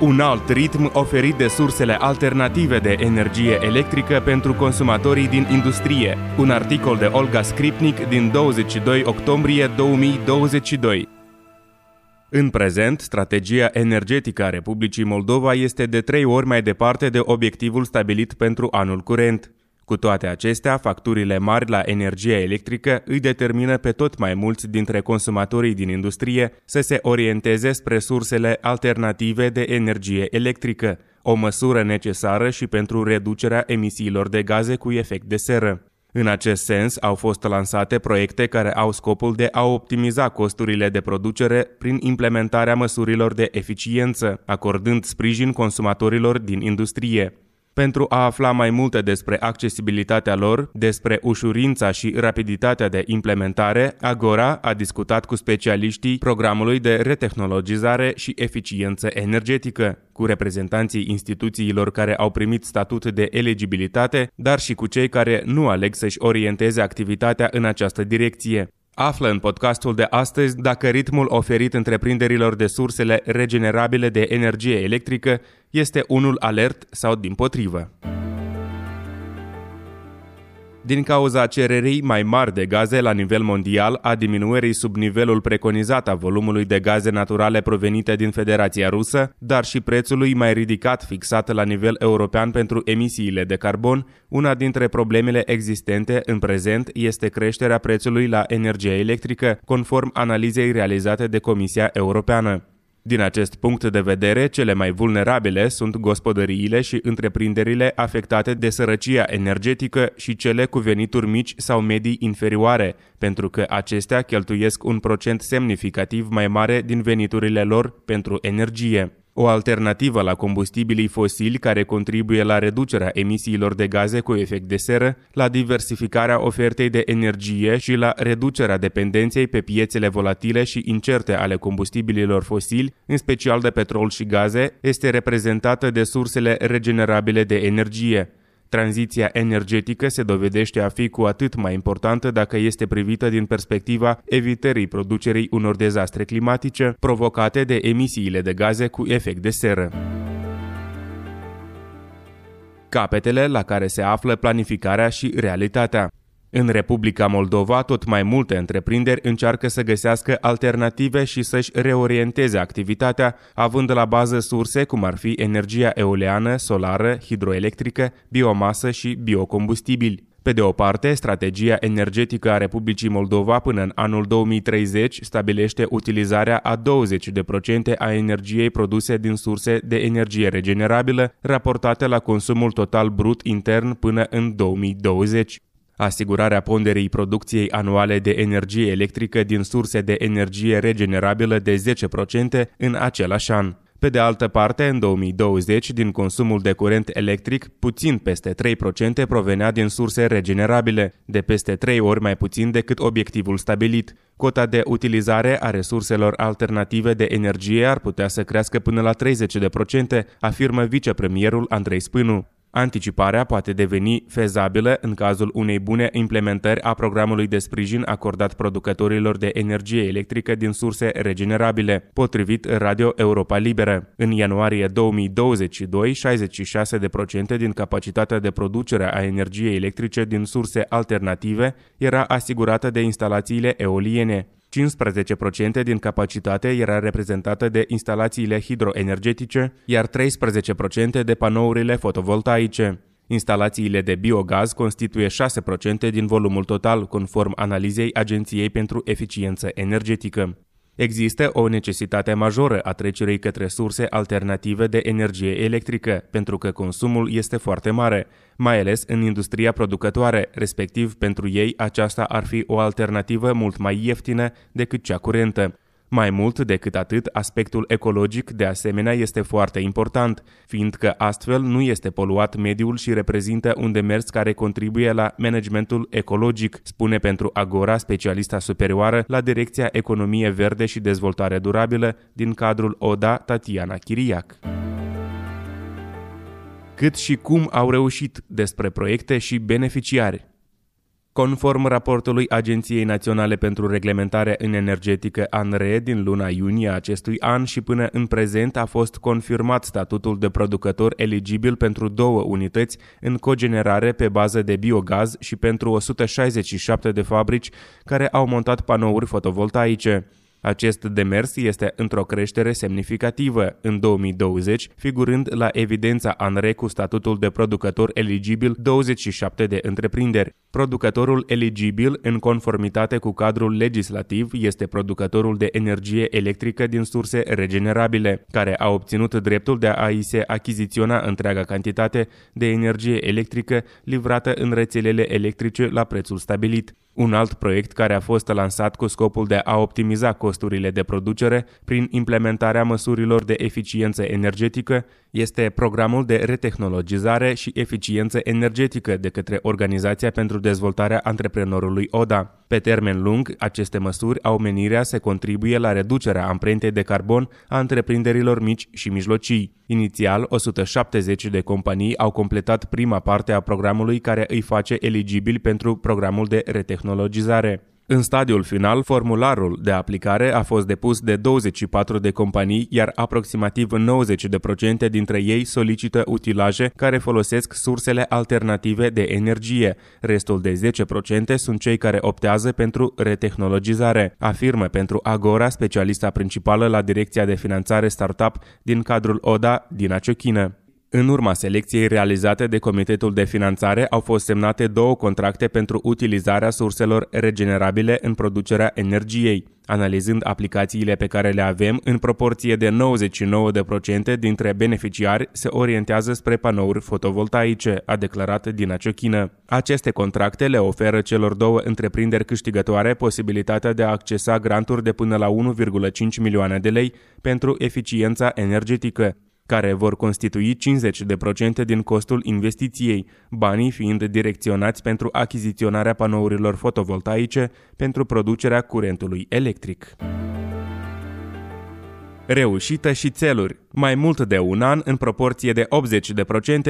Un alt ritm oferit de sursele alternative de energie electrică pentru consumatorii din industrie. Un articol de Olga Skripnik din 22 octombrie 2022. În prezent, strategia energetică a Republicii Moldova este de trei ori mai departe de obiectivul stabilit pentru anul curent. Cu toate acestea, facturile mari la energie electrică îi determină pe tot mai mulți dintre consumatorii din industrie să se orienteze spre sursele alternative de energie electrică, o măsură necesară și pentru reducerea emisiilor de gaze cu efect de seră. În acest sens, au fost lansate proiecte care au scopul de a optimiza costurile de producere prin implementarea măsurilor de eficiență, acordând sprijin consumatorilor din industrie. Pentru a afla mai multe despre accesibilitatea lor, despre ușurința și rapiditatea de implementare, Agora a discutat cu specialiștii programului de retehnologizare și eficiență energetică, cu reprezentanții instituțiilor care au primit statut de eligibilitate, dar și cu cei care nu aleg să-și orienteze activitatea în această direcție. Află în podcastul de astăzi dacă ritmul oferit întreprinderilor de sursele regenerabile de energie electrică este unul alert sau din potrivă. Din cauza cererii mai mari de gaze la nivel mondial, a diminuării sub nivelul preconizat a volumului de gaze naturale provenite din Federația Rusă, dar și prețului mai ridicat fixat la nivel european pentru emisiile de carbon, una dintre problemele existente în prezent este creșterea prețului la energie electrică, conform analizei realizate de Comisia Europeană. Din acest punct de vedere, cele mai vulnerabile sunt gospodăriile și întreprinderile afectate de sărăcia energetică și cele cu venituri mici sau medii inferioare, pentru că acestea cheltuiesc un procent semnificativ mai mare din veniturile lor pentru energie o alternativă la combustibilii fosili care contribuie la reducerea emisiilor de gaze cu efect de seră, la diversificarea ofertei de energie și la reducerea dependenței pe piețele volatile și incerte ale combustibililor fosili, în special de petrol și gaze, este reprezentată de sursele regenerabile de energie, Tranziția energetică se dovedește a fi cu atât mai importantă dacă este privită din perspectiva evitării producerii unor dezastre climatice provocate de emisiile de gaze cu efect de seră. Capetele la care se află planificarea și realitatea. În Republica Moldova, tot mai multe întreprinderi încearcă să găsească alternative și să-și reorienteze activitatea, având la bază surse cum ar fi energia eoliană, solară, hidroelectrică, biomasă și biocombustibili. Pe de o parte, strategia energetică a Republicii Moldova până în anul 2030 stabilește utilizarea a 20% a energiei produse din surse de energie regenerabilă, raportate la consumul total brut intern până în 2020 asigurarea ponderii producției anuale de energie electrică din surse de energie regenerabilă de 10% în același an. Pe de altă parte, în 2020, din consumul de curent electric, puțin peste 3% provenea din surse regenerabile, de peste 3 ori mai puțin decât obiectivul stabilit. Cota de utilizare a resurselor alternative de energie ar putea să crească până la 30%, afirmă vicepremierul Andrei Spânu. Anticiparea poate deveni fezabilă în cazul unei bune implementări a programului de sprijin acordat producătorilor de energie electrică din surse regenerabile, potrivit Radio Europa Liberă. În ianuarie 2022, 66% din capacitatea de producere a energiei electrice din surse alternative era asigurată de instalațiile eoliene. 15% din capacitate era reprezentată de instalațiile hidroenergetice, iar 13% de panourile fotovoltaice. Instalațiile de biogaz constituie 6% din volumul total, conform analizei Agenției pentru Eficiență Energetică. Există o necesitate majoră a trecerii către surse alternative de energie electrică, pentru că consumul este foarte mare, mai ales în industria producătoare, respectiv pentru ei aceasta ar fi o alternativă mult mai ieftină decât cea curentă. Mai mult decât atât, aspectul ecologic de asemenea este foarte important, fiindcă astfel nu este poluat mediul și reprezintă un demers care contribuie la managementul ecologic, spune pentru Agora specialista superioară la Direcția Economie Verde și Dezvoltare Durabilă din cadrul ODA Tatiana Chiriac cât și cum au reușit despre proiecte și beneficiari. Conform raportului Agenției Naționale pentru Reglementare în Energetică ANRE din luna iunie acestui an și până în prezent a fost confirmat statutul de producător eligibil pentru două unități în cogenerare pe bază de biogaz și pentru 167 de fabrici care au montat panouri fotovoltaice. Acest demers este într-o creștere semnificativă în 2020, figurând la evidența ANRE cu statutul de producător eligibil 27 de întreprinderi. Producătorul eligibil, în conformitate cu cadrul legislativ, este producătorul de energie electrică din surse regenerabile, care a obținut dreptul de a-i se achiziționa întreaga cantitate de energie electrică livrată în rețelele electrice la prețul stabilit. Un alt proiect care a fost lansat cu scopul de a optimiza costurile de producere prin implementarea măsurilor de eficiență energetică este programul de retehnologizare și eficiență energetică de către Organizația pentru Dezvoltarea Antreprenorului ODA. Pe termen lung, aceste măsuri au menirea să contribuie la reducerea amprentei de carbon a întreprinderilor mici și mijlocii. Inițial, 170 de companii au completat prima parte a programului care îi face eligibili pentru programul de retehnologizare. În stadiul final, formularul de aplicare a fost depus de 24 de companii, iar aproximativ 90% dintre ei solicită utilaje care folosesc sursele alternative de energie. Restul de 10% sunt cei care optează pentru retehnologizare, afirmă pentru Agora specialista principală la Direcția de Finanțare Startup din cadrul ODA din Ciochină. În urma selecției realizate de Comitetul de Finanțare au fost semnate două contracte pentru utilizarea surselor regenerabile în producerea energiei, analizând aplicațiile pe care le avem în proporție de 99% dintre beneficiari se orientează spre panouri fotovoltaice, a declarat Dina Ciochină. Aceste contracte le oferă celor două întreprinderi câștigătoare posibilitatea de a accesa granturi de până la 1,5 milioane de lei pentru eficiența energetică, care vor constitui 50% din costul investiției, banii fiind direcționați pentru achiziționarea panourilor fotovoltaice pentru producerea curentului electric. Reușită și țeluri. Mai mult de un an, în proporție de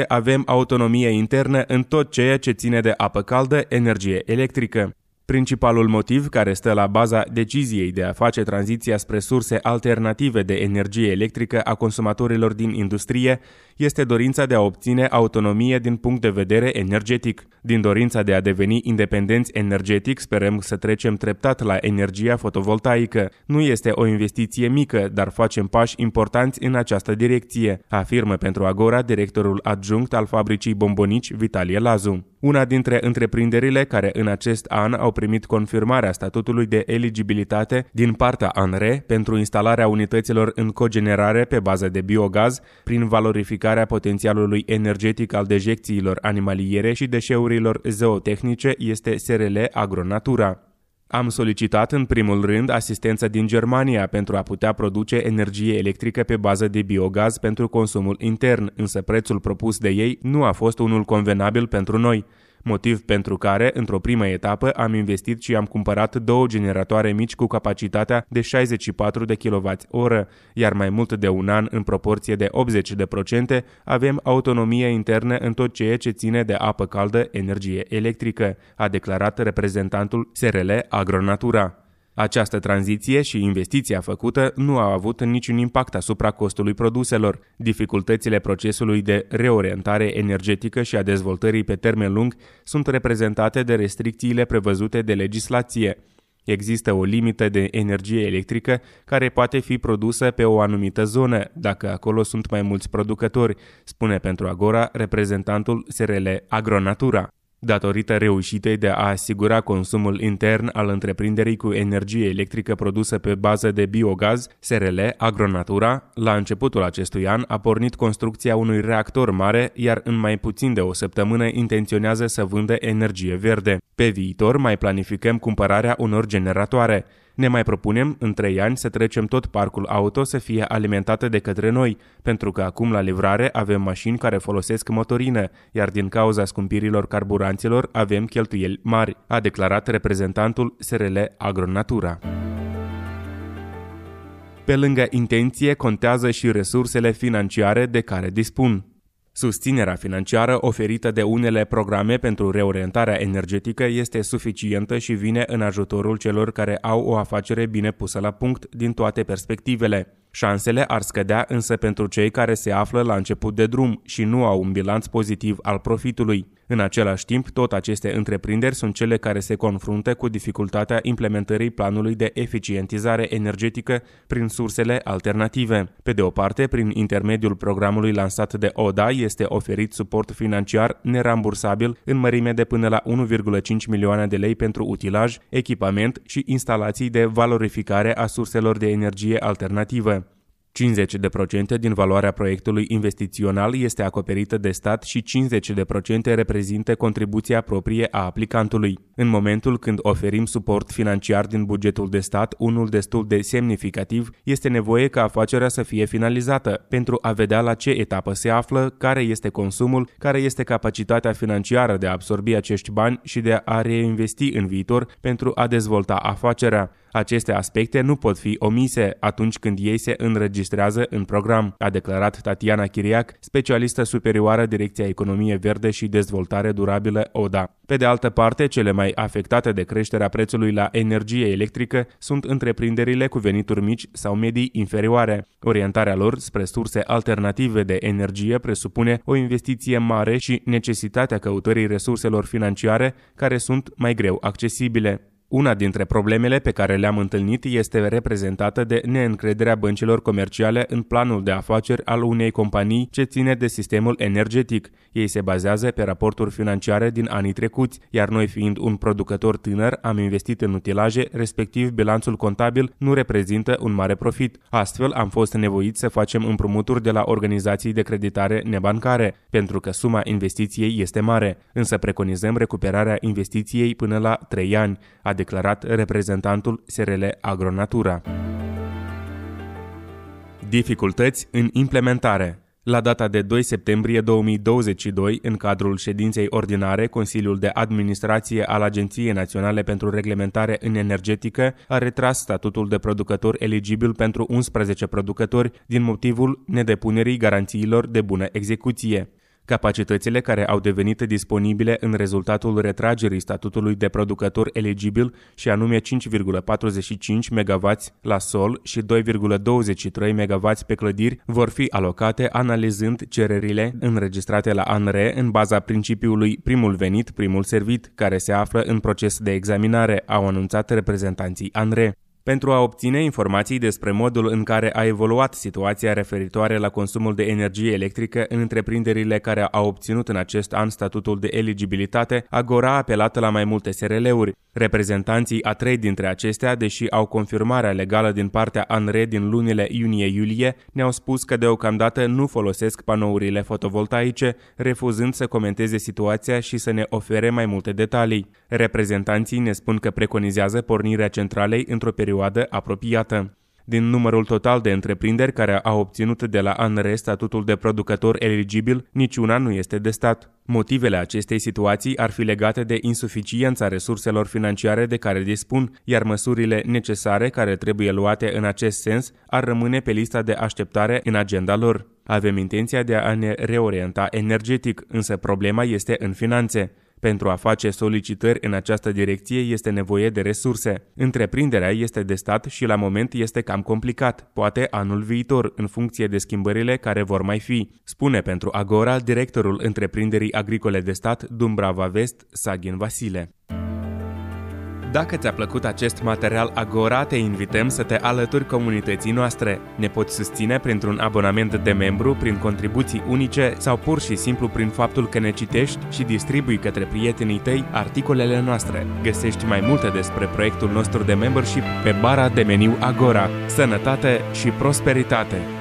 80%, avem autonomie internă în tot ceea ce ține de apă caldă, energie electrică. Principalul motiv care stă la baza deciziei de a face tranziția spre surse alternative de energie electrică a consumatorilor din industrie este dorința de a obține autonomie din punct de vedere energetic. Din dorința de a deveni independenți energetic, sperăm să trecem treptat la energia fotovoltaică. Nu este o investiție mică, dar facem pași importanți în această direcție, afirmă pentru Agora directorul adjunct al fabricii bombonici Vitalie Lazu. Una dintre întreprinderile care în acest an au primit confirmarea statutului de eligibilitate din partea ANRE pentru instalarea unităților în cogenerare pe bază de biogaz prin valorificarea potențialului energetic al dejecțiilor animaliere și deșeurilor zootehnice este SRL Agronatura. Am solicitat în primul rând asistență din Germania pentru a putea produce energie electrică pe bază de biogaz pentru consumul intern, însă prețul propus de ei nu a fost unul convenabil pentru noi motiv pentru care, într-o primă etapă, am investit și am cumpărat două generatoare mici cu capacitatea de 64 de kWh, iar mai mult de un an, în proporție de 80%, avem autonomie internă în tot ceea ce ține de apă caldă, energie electrică, a declarat reprezentantul SRL Agronatura. Această tranziție și investiția făcută nu au avut niciun impact asupra costului produselor. Dificultățile procesului de reorientare energetică și a dezvoltării pe termen lung sunt reprezentate de restricțiile prevăzute de legislație. Există o limită de energie electrică care poate fi produsă pe o anumită zonă, dacă acolo sunt mai mulți producători, spune pentru Agora reprezentantul SRL Agronatura. Datorită reușitei de a asigura consumul intern al întreprinderii cu energie electrică produsă pe bază de biogaz, SRL Agronatura, la începutul acestui an a pornit construcția unui reactor mare, iar în mai puțin de o săptămână intenționează să vândă energie verde. Pe viitor mai planificăm cumpărarea unor generatoare. Ne mai propunem în trei ani să trecem tot parcul auto să fie alimentată de către noi, pentru că acum la livrare avem mașini care folosesc motorină, iar din cauza scumpirilor carburanților avem cheltuieli mari, a declarat reprezentantul SRL Agronatura. Pe lângă intenție contează și resursele financiare de care dispun. Susținerea financiară oferită de unele programe pentru reorientarea energetică este suficientă și vine în ajutorul celor care au o afacere bine pusă la punct din toate perspectivele. Șansele ar scădea însă pentru cei care se află la început de drum și nu au un bilanț pozitiv al profitului. În același timp, tot aceste întreprinderi sunt cele care se confruntă cu dificultatea implementării planului de eficientizare energetică prin sursele alternative. Pe de o parte, prin intermediul programului lansat de ODA este oferit suport financiar nerambursabil în mărime de până la 1,5 milioane de lei pentru utilaj, echipament și instalații de valorificare a surselor de energie alternativă. 50% din valoarea proiectului investițional este acoperită de stat și 50% reprezintă contribuția proprie a aplicantului. În momentul când oferim suport financiar din bugetul de stat, unul destul de semnificativ, este nevoie ca afacerea să fie finalizată pentru a vedea la ce etapă se află, care este consumul, care este capacitatea financiară de a absorbi acești bani și de a reinvesti în viitor pentru a dezvolta afacerea. Aceste aspecte nu pot fi omise atunci când ei se înregistrează în program, a declarat Tatiana Chiriac, specialistă superioară Direcția Economie Verde și Dezvoltare Durabilă ODA. Pe de altă parte, cele mai afectate de creșterea prețului la energie electrică sunt întreprinderile cu venituri mici sau medii inferioare. Orientarea lor spre surse alternative de energie presupune o investiție mare și necesitatea căutării resurselor financiare care sunt mai greu accesibile. Una dintre problemele pe care le-am întâlnit este reprezentată de neîncrederea băncilor comerciale în planul de afaceri al unei companii ce ține de sistemul energetic. Ei se bazează pe raporturi financiare din anii trecuți, iar noi fiind un producător tânăr am investit în utilaje, respectiv bilanțul contabil nu reprezintă un mare profit. Astfel am fost nevoiți să facem împrumuturi de la organizații de creditare nebancare, pentru că suma investiției este mare, însă preconizăm recuperarea investiției până la 3 ani declarat reprezentantul SRL Agronatura. Dificultăți în implementare la data de 2 septembrie 2022, în cadrul ședinței ordinare, Consiliul de Administrație al Agenției Naționale pentru Reglementare în Energetică a retras statutul de producător eligibil pentru 11 producători din motivul nedepunerii garanțiilor de bună execuție. Capacitățile care au devenit disponibile în rezultatul retragerii statutului de producător eligibil și anume 5,45 MW la sol și 2,23 MW pe clădiri vor fi alocate analizând cererile înregistrate la ANRE în baza principiului primul venit, primul servit, care se află în proces de examinare, au anunțat reprezentanții ANRE pentru a obține informații despre modul în care a evoluat situația referitoare la consumul de energie electrică în întreprinderile care au obținut în acest an statutul de eligibilitate, Agora a apelat la mai multe SRL-uri. Reprezentanții a trei dintre acestea, deși au confirmarea legală din partea ANRE din lunile iunie-iulie, ne-au spus că deocamdată nu folosesc panourile fotovoltaice, refuzând să comenteze situația și să ne ofere mai multe detalii. Reprezentanții ne spun că preconizează pornirea centralei într-o perioadă apropiată. Din numărul total de întreprinderi care au obținut de la ANRE statutul de producător eligibil, niciuna nu este de stat. Motivele acestei situații ar fi legate de insuficiența resurselor financiare de care dispun, iar măsurile necesare care trebuie luate în acest sens ar rămâne pe lista de așteptare în agenda lor. Avem intenția de a ne reorienta energetic, însă problema este în finanțe. Pentru a face solicitări în această direcție este nevoie de resurse. Întreprinderea este de stat și la moment este cam complicat, poate anul viitor, în funcție de schimbările care vor mai fi, spune pentru Agora directorul întreprinderii agricole de stat Dumbrava Vest, Sagin Vasile. Dacă ți-a plăcut acest material Agora, te invităm să te alături comunității noastre. Ne poți susține printr-un abonament de membru, prin contribuții unice sau pur și simplu prin faptul că ne citești și distribui către prietenii tăi articolele noastre. Găsești mai multe despre proiectul nostru de membership pe bara de meniu Agora. Sănătate și prosperitate!